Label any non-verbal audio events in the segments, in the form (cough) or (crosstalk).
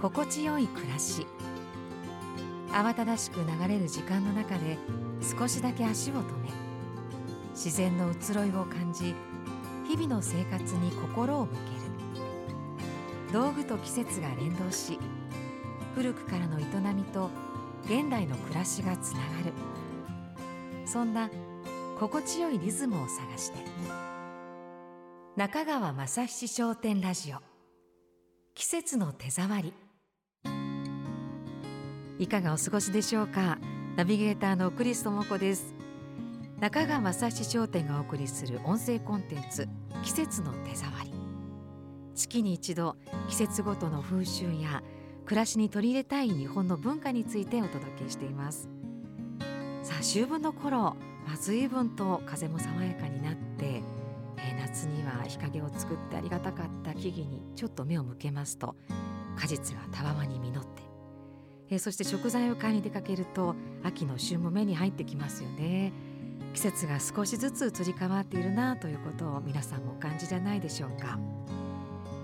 心地よい暮らし。慌ただしく流れる時間の中で少しだけ足を止め自然の移ろいを感じ日々の生活に心を向ける。道具と季節が連動し古くからの営みと現代の暮らしがつながる。そんな心地よいリズムを探して。中川正七商店ラジオ。季節の手触り。いかがお過ごしでしょうか？ナビゲーターのクリストモコです。中川正七商店がお送りする音声コンテンツ季節の手触り。月に一度季節ごとの風習や暮らしに取り入れたい日本の文化についてお届けしています。さあ秋分の頃、まあ、随分と風も爽やかになって、えー、夏には日陰を作ってありがたかった木々にちょっと目を向けますと果実がたわわに実ってえー、そして食材を買いに出かけると秋の旬も目に入ってきますよね。季節が少しずつ移り変わっているなということを皆さんもお感じじゃないでしょうか、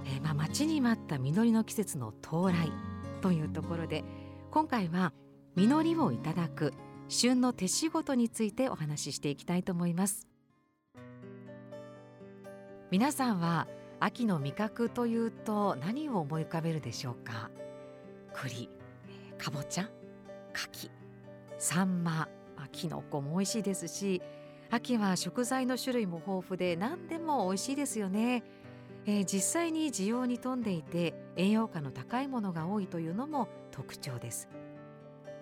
えー、まあ、待ちに待った実りの季節の到来というところで今回は実りをいただく旬の手仕事についてお話ししていきたいと思います。皆さんは秋の味覚というと何を思い浮かべるでしょうか？栗。かぼちゃ柿サンマきのこも美味しいですし秋は食材の種類も豊富で何でも美味しいですよね、えー、実際に需要に富んでいて栄養価の高いものが多いというのも特徴です。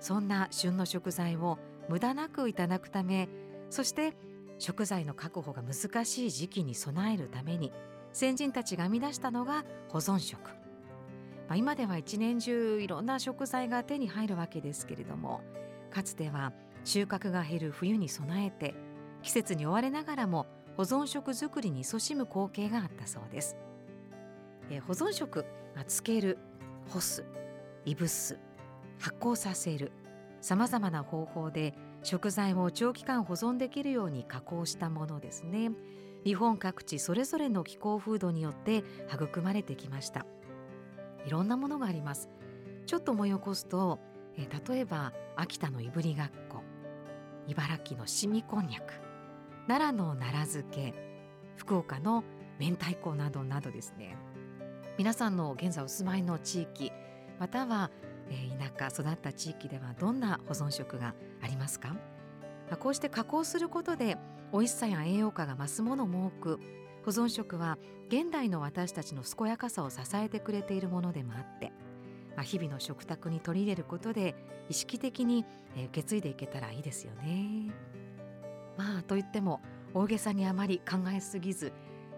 そんな旬の食材を無駄なくいただくためそして食材の確保が難しい時期に備えるために先人たちが編み出したのが保存食。まあ、今では一年中いろんな食材が手に入るわけですけれどもかつては収穫が減る冬に備えて季節に追われながらも保存食作りに勤しむ光景があったそうです。え保存食、まあ、つける干すいぶす発酵させるさまざまな方法で食材を長期間保存できるように加工したものですね日本各地それぞれの気候風土によって育まれてきましたいろんなものがあります。ちょっと思い起こすと、えー、例えば秋田のいぶりがっこ茨城のしみこんにゃく奈良の奈良漬け福岡の明太子などなどですね。皆さんの現在お住まいの地域または、えー、田舎育った地域ではどんな保存食がありますか、まあ、こうして加工することで美味しさや栄養価が増すものも多く保存食は現代の私たちの健やかさを支えてくれているものでもあって、まあ、日々の食卓に取り入れることで意識的に受け継いでいけたらいいですよね。まあといっても大げさにあまり考えすぎず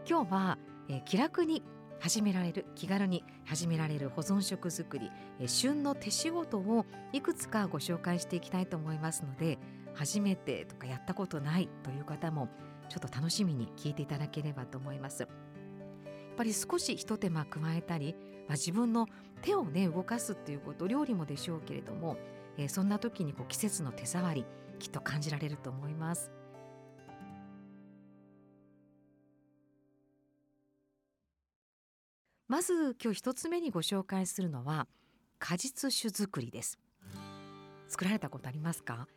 今日は、え気楽に始められる気軽に始められる保存食作り、え旬の手仕事をいくつかご紹介していきたいと思いますので初めてとかやったことないという方もちょっと楽しみに聞いていただければと思います。やっぱり少しひと手間加えたり、まあ、自分の手をね動かすっていうこと料理もでしょうけれども、えー、そんな時にこう季節の手触りきっと感じられると思います。まず今日一つ目にご紹介するのは果実酒作りです作られたことありますか、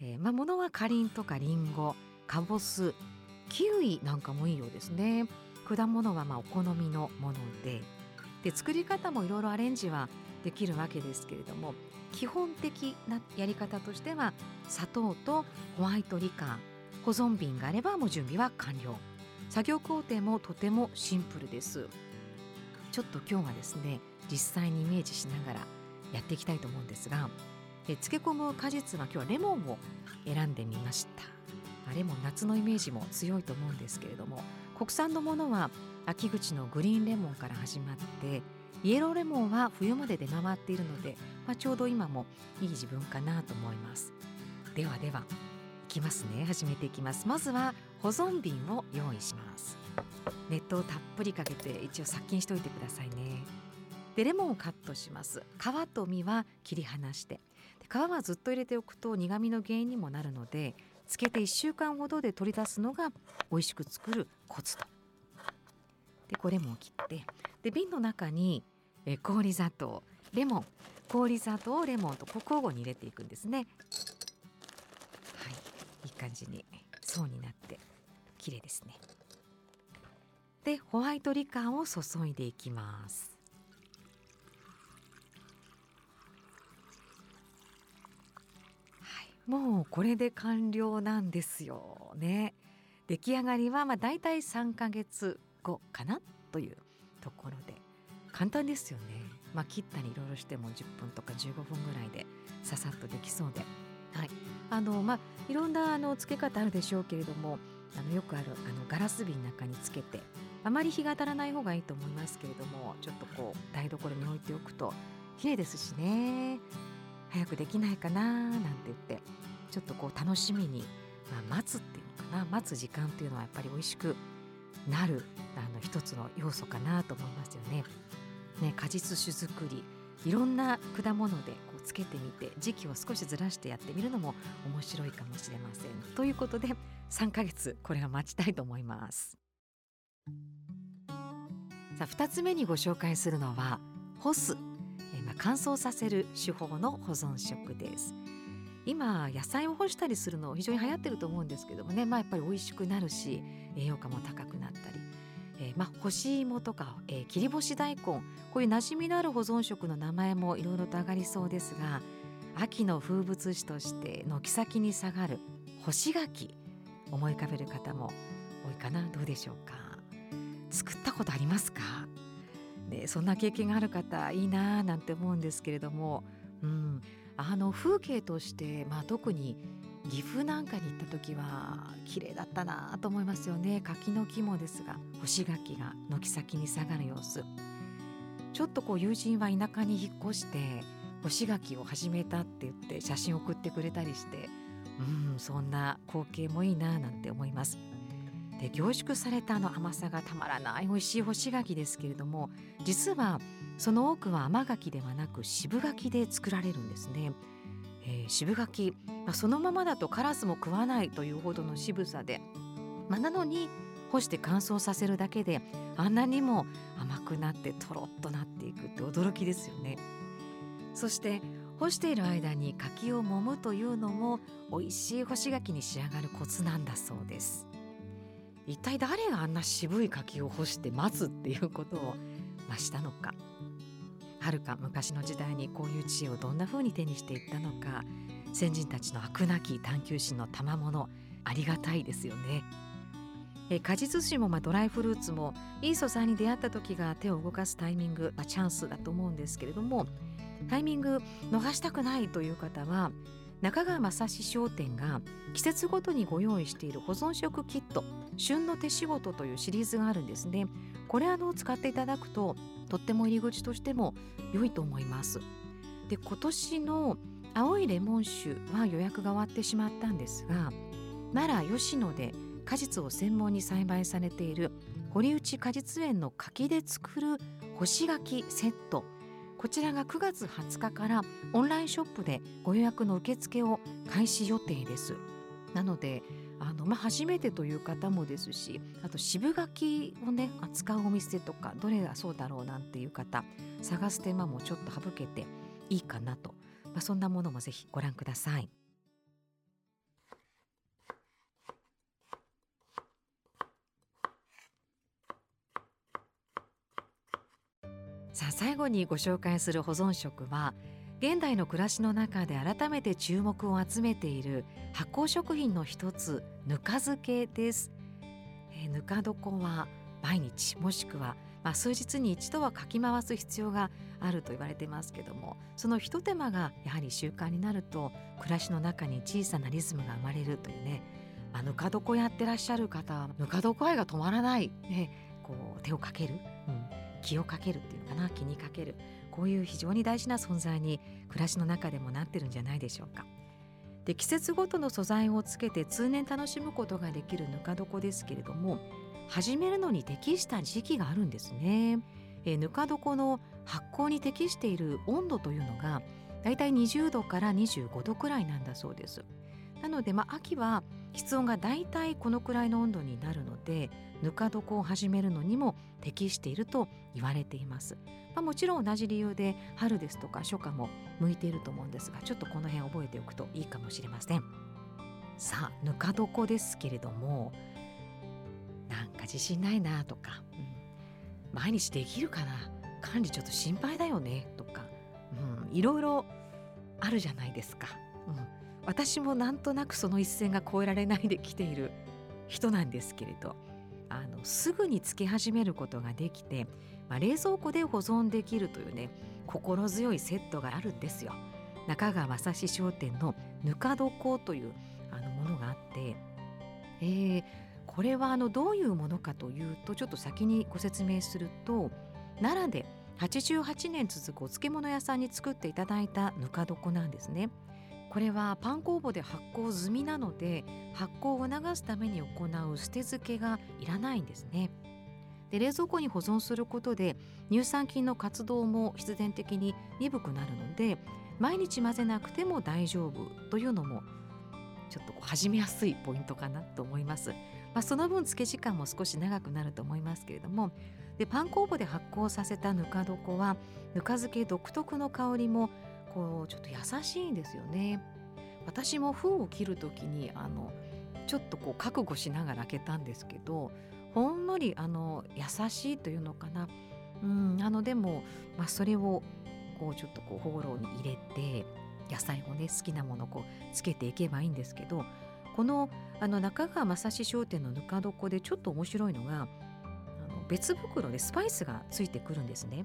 えー、まあ、ものはかりんとかりんごかぼすキウイなんかもいいようですね。果物はまあお好みのもので。で作り方もいろいろアレンジはできるわけですけれども基本的なやり方としては砂糖とホワイトリカー保存瓶があればもう準備は完了。作業工程もとてもシンプルです。ちょっと今日はですね実際にイメージしながらやっていきたいと思うんですが漬け込む果実は今日はレモンを選んでみました。レモン夏のイメージも強いと思うんですけれども国産のものは秋口のグリーンレモンから始まってイエローレモンは冬まで出回っているので、まあ、ちょうど今もいい自分かなと思います。ではではいきますね。始めていきます。まずは保存瓶を用意します。熱湯をたっぷりかけて一応殺菌しておいてくださいね。でレモンをカットします。皮と実は切り離して。で皮はずっと入れておくと苦味の原因にもなるのでつけて1週間ほどで取り出すのが美味しく作るコツと。でこれも切ってで瓶の中にえ氷砂糖レモン氷砂糖レモンと交互に入れていくんですね。はいいい感じに層になって綺麗ですね。でホワイトリカーを注いでいきます。もうこれで完了なんですよね。出来上がりはまあだいたい3ヶ月後かなというところで。簡単ですよね。まあ切ったりいろいろしても10分とか15分ぐらいでささっとできそうで。はい。あのまあいろんなあの付け方あるでしょうけれどもあのよくあるあのガラス瓶の中につけてあまり日が当たらない方がいいと思いますけれどもちょっとこう台所に置いておくと綺麗ですしね早くできないかななんて言ってちょっとこう楽しみに、まあ、待つっていうのかな待つ時間っていうのはやっぱり美味しくなるあの一つの要素かなと思いますよね。ね果実酒作りいろんな果物でこうつけてみて時期を少しずらしてやってみるのも面白いかもしれません。ということで3ヶ月これは待ちたいと思います。さあ2つ目にご紹介するのは干す、乾燥させる手法の保存食です。今野菜を干したりするの非常に流行ってると思うんですけどもね、まあ、やっぱり美味しくなるし栄養価も高くなったり、えー、まあ干し芋とか、えー、切り干し大根。こういう馴染みのある保存食の名前もいろいろと上がりそうですが秋の風物詩として軒先に下がる干し柿思い浮かべる方も多いかな。どうでしょうか。作ったことありますか、ね、そんな経験がある方いいななんて思うんですけれども、うん、あの風景として、まあ、特に岐阜なんかに行った時は綺麗だったなと思いますよね。柿の木もですが干し柿が軒先に下がる様子。ちょっとこう友人は田舎に引っ越して干し柿を始めたって言って写真送ってくれたりしてうんそんな光景もいいななんて思います。で凝縮されたあの甘さがたまらない美味しい干し柿ですけれども実はその多くは甘柿ではなく渋柿で作られるんですね、えー、渋柿、まあ、そのままだとカラスも食わないというほどの渋さで、まあ、なのに干して乾燥させるだけであんなにも甘くなってとろっとなっていくって驚きですよね。そして干している間に柿を揉むというのも美味しい干し柿に仕上がるコツなんだそうです。一体誰があんな渋い柿を干して待つっていうことをましたのか？はるか昔の時代にこういう知恵をどんな風に手にしていったのか？先人たちの飽くなき探求心の賜物ありがたいですよね。え果実酒もまあドライフルーツもいい素材に出会った時が手を動かすタイミング、まあ、チャンスだと思うんですけれどもタイミング逃したくないという方は中川正史商店が季節ごとにご用意している保存食キット旬の手仕事というシリーズがあるんですね。これあの使っていただくととっても入り口としても良いと思います。で今年の青いレモン酒は予約が終わってしまったんですが奈良吉野で果実を専門に栽培されている堀内果実園の柿で作る干し柿セット。こちらが9月20日からオンラインショップでご予約の受付を開始予定です。なのであの、まあ、初めてという方もですしあと渋柿をね扱うお店とかどれがそうだろうなんていう方探す手間もちょっと省けていいかなと、まあ、そんなものもぜひご覧ください。さあ最後にご紹介する保存食は現代の暮らしの中で改めて注目を集めている発酵食品の一つぬか漬けです、えー、ぬか床は毎日もしくはまあ、数日に一度はかき回す必要があると言われてますけどもそのひと手間がやはり習慣になると暮らしの中に小さなリズムが生まれるというね、まあ、ぬか床やってらっしゃる方ぬか床愛が止まらない、ね、こう手をかける、気をかけるっていうかな気にかけるこういう非常に大事な存在に暮らしの中でもなってるんじゃないでしょうか。で季節ごとの素材をつけて通年楽しむことができるぬか床ですけれども始めるのに適した時期があるんですね。えぬか床の発酵に適している温度というのがだいたい20度から25度くらいなんだそうです。なので、まあ、秋は室温がだいたいこのくらいの温度になるのでぬか床を始めるのにも適していると言われています。まあ、もちろん同じ理由で春ですとか初夏も向いていると思うんですがちょっとこの辺覚えておくといいかもしれません。さあぬか床ですけれどもなんか自信ないなとか、うん、毎日できるかな管理ちょっと心配だよねとか、うん、いろいろあるじゃないですか、うん、私もなんとなくその一線が越えられないで来ている人なんですけれどあのすぐにつけ始めることができて、まあ、冷蔵庫で保存できるというね心強いセットがあるんですよ。中川正史商店のぬか床というあのものがあって、えー、これはあのどういうものかというとちょっと先にご説明すると奈良で88年続くお漬物屋さんに作っていただいたぬか床なんですね。これはパン工房で発酵済みなので発酵を促すために行う捨て漬けがいらないんですね。で冷蔵庫に保存することで乳酸菌の活動も必然的に鈍くなるので毎日混ぜなくても大丈夫というのもちょっとこう始めやすいポイントかなと思います。まあ、その分漬け時間も少し長くなると思いますけれどもでパン工房で発酵させたぬか床はぬか漬け独特の香りもこうちょっと優しいんですよね。私も封を切る時にあのちょっとこう覚悟しながら開けたんですけどほんのりあの優しいというのかなうんあのでも、まあ、それをこうちょっとこうホーローに入れて野菜をね好きなものをこうつけていけばいいんですけどこのあの中川正史商店のぬか床でちょっと面白いのがあの別袋でスパイスがついてくるんですね。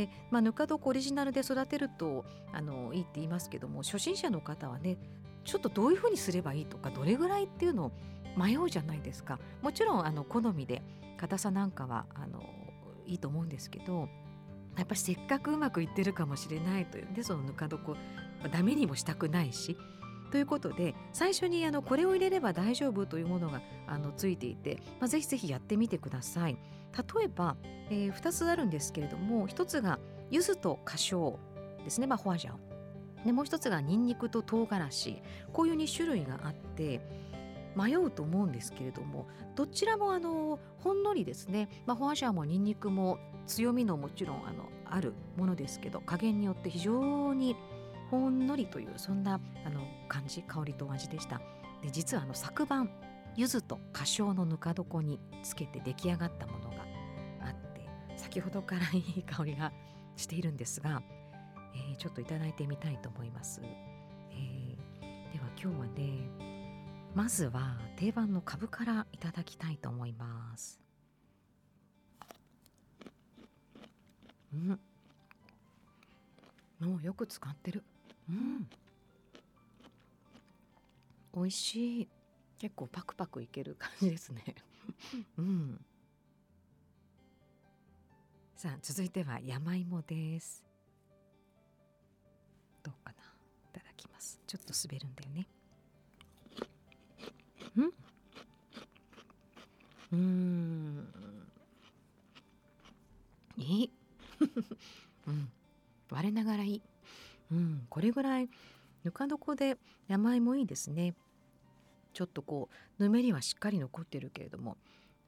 で、まあ、ぬか床オリジナルで育てるとあのいいって言いますけども初心者の方はねちょっとどういうふうにすればいいとかどれぐらいっていうのを迷うじゃないですかもちろんあの好みで硬さなんかはあのいいと思うんですけどやっぱりせっかくうまくいってるかもしれないというでそのぬか床ダメにもしたくないしということで最初にあのこれを入れれば大丈夫というものがあのついていて、まあ、ぜひぜひやってみてください。例えば、えー、2つあるんですけれども1つが柚子と花椒ですね、まあ、ホアジャオ。でもう1つがニンニクと唐辛子。こういう2種類があって迷うと思うんですけれどもどちらもあのほんのりですね、まあ、ホアジャオもニンニクも強みのもちろんあのあるものですけど加減によって非常にほんのりというそんなあの感じ香りと味でした。で実はあの昨晩柚子と花椒のぬか床につけて出来上がったもの先ほどからいい香りがしているんですが、えー、ちょっといただいてみたいと思います、えー、では今日はねまずは定番の株からいただきたいと思います。うん。もうよく使ってる。うん。美味しい。結構パクパクいける感じですね。(laughs) うん。さあ続いては山芋です。どうかな？いただきます。ちょっと滑るんだよね。うん？うん。いい。(laughs) うん。我ながらいい。うん。これぐらいぬか床で山芋いいですね。ちょっとこうぬめりはしっかり残ってるけれども。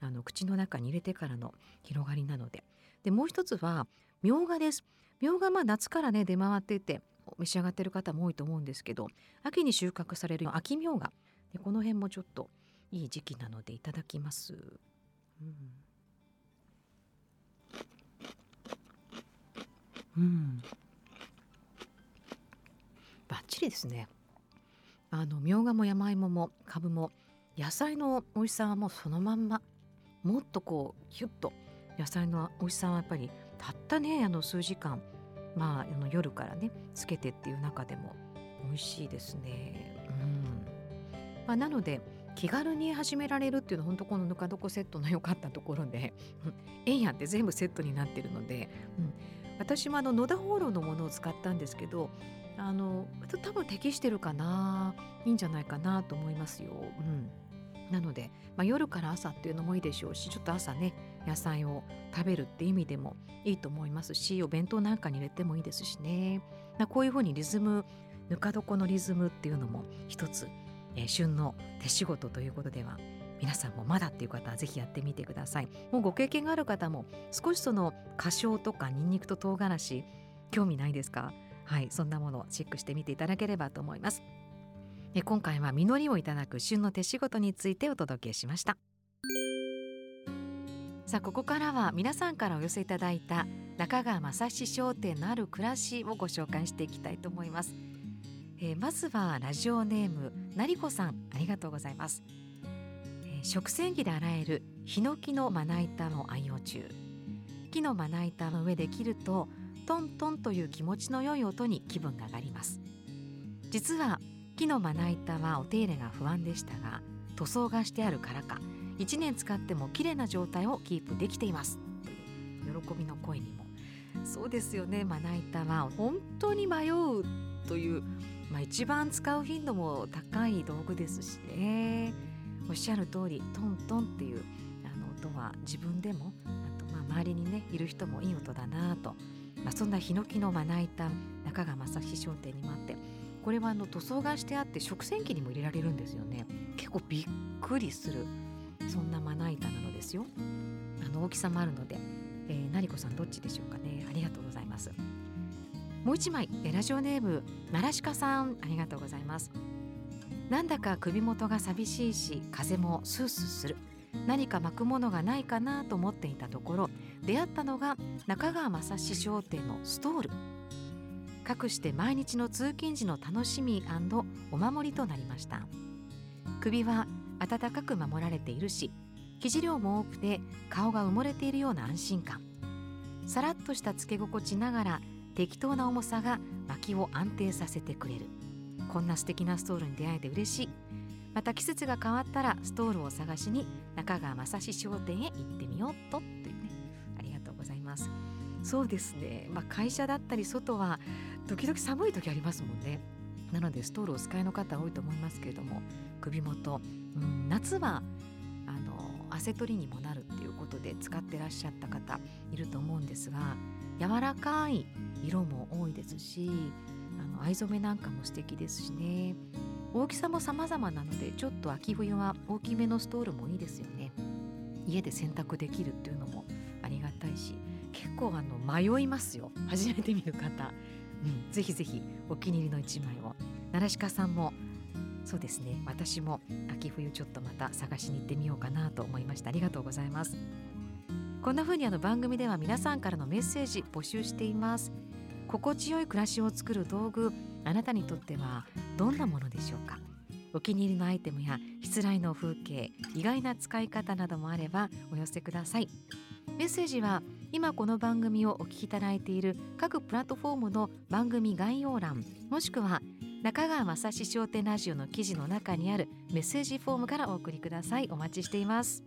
あの口の中に入れてからの広がりなので。でもう一つはみょうがです。みょうがまあ夏からね出回っていて召し上がってる方も多いと思うんですけど秋に収穫される秋みょうが。でこの辺もちょっといい時期なのでいただきます。うん。うん、バッチリですね。あのみょうがも山芋もかぶも野菜の美味しさはもうそのまんま。もっとこうヒュッと野菜の美味しさはやっぱりたったねあの数時間まああの夜からねつけてっていう中でも美味しいですね。うんまあ、なので気軽に始められるっていうのは本当このぬか床セットの良かったところで (laughs) えんやって全部セットになってるので、うん、私もあの野田ホーローのものを使ったんですけどあの多分適してるかないいんじゃないかなと思いますよ。うんなので、まあ、夜から朝っていうのもいいでしょうしちょっと朝ね野菜を食べるって意味でもいいと思いますしお弁当なんかに入れてもいいですしね。こういうふうにリズムぬか床のリズムっていうのも一つ、えー、旬の手仕事ということでは皆さんもまだっていう方はぜひやってみてください。もうご経験がある方も少しその花椒とかニンニクと唐辛子興味ないですか？はいそんなものをチェックしてみていただければと思います。え今回は実りをいただく旬の手仕事についてお届けしました。さあここからは皆さんからお寄せいただいた中川正史商店のある暮らしをご紹介していきたいと思います、えー、まずはラジオネームなりこさんありがとうございます、えー、食洗機で洗えるヒノキのまな板の愛用中。木のまな板の上で切るとトントンという気持ちの良い音に気分が上がります。実は木のまな板はお手入れが不安でしたが塗装がしてあるからか1年使っても綺麗な状態をキープできています。という喜びの声にも。そうですよねまな板は本当に迷うという、まあ、一番使う頻度も高い道具ですしね。おっしゃる通りトントンっていうあの音は自分でもあとまあ周りにねいる人もいい音だなと、まあ、そんなヒノキのまな板中川正史商店にもあってこれはあの塗装がしてあって食洗機にも入れられるんですよね。結構びっくりする。そんなまな板なのですよ。あの大きさもあるので、えー、成子さんどっちでしょうかね。ありがとうございます。もう一枚。ラジオネーム奈良鹿さん。ありがとうございます。なんだか首元が寂しいし風もスースーする。何か巻くものがないかなと思っていたところ出会ったのが中川正史商店のストール。かくして毎日の通勤時の楽しみお守りとなりました。首は暖かく守られているし生地量も多くて顔が埋もれているような安心感。さらっとしたつけ心地ながら適当な重さが薪を安定させてくれる。こんな素敵なストールに出会えて嬉しい。また季節が変わったらストールを探しに中川正史商店へ行ってみようと。というねありがとうございます。そうですね、まあ、会社だったり外は時々寒い時ありますもんね。なのでストールをお使いの方多いと思いますけれども首元、うん、夏はあの汗取りにもなるっていうことで使ってらっしゃった方いると思うんですが柔らかい色も多いですしあの藍染めなんかも素敵ですしね。大きさも様々なのでちょっと秋冬は大きめのストールもいいですよね。家で洗濯できるっていうのもありがたいし結構あの迷いますよ。初めて見る方。うん、ぜひぜひお気に入りの一枚を。奈良鹿さんもそうですね。私も秋冬ちょっとまた探しに行ってみようかなと思いました。ありがとうございます。こんな風にあの番組では皆さんからのメッセージ募集しています。心地よい暮らしを作る道具あなたにとってはどんなものでしょうか？お気に入りのアイテムやしつらいの風景意外な使い方などもあればお寄せください。メッセージは今この番組をお聞きいただいている各プラットフォームの番組概要欄もしくは中川正史商店ラジオの記事の中にあるメッセージフォームからお送りください。お待ちしています。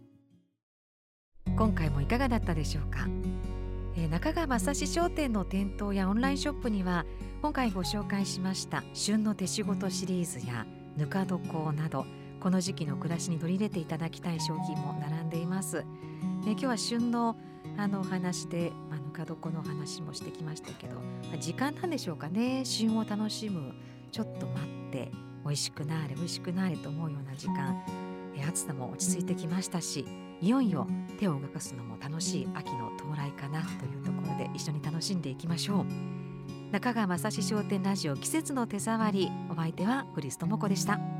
今回もいかがだったでしょうか、えー、中川正史商店の店頭やオンラインショップには今回ご紹介しました旬の手仕事シリーズやぬか床などこの時期の暮らしに取り入れていただきたい商品も並んでいます、えー、今日は旬のあのお話であのかどこの話もしてきましたけど、まあ、時間なんでしょうかね。旬を楽しむちょっと待って美味しくなれ美味しくなれと思うような時間。暑さも落ち着いてきましたしいよいよ手を動かすのも楽しい秋の到来かなというところで一緒に楽しんでいきましょう。中川雅史商店ラジオ季節の手触り。お相手はクリストモコでした。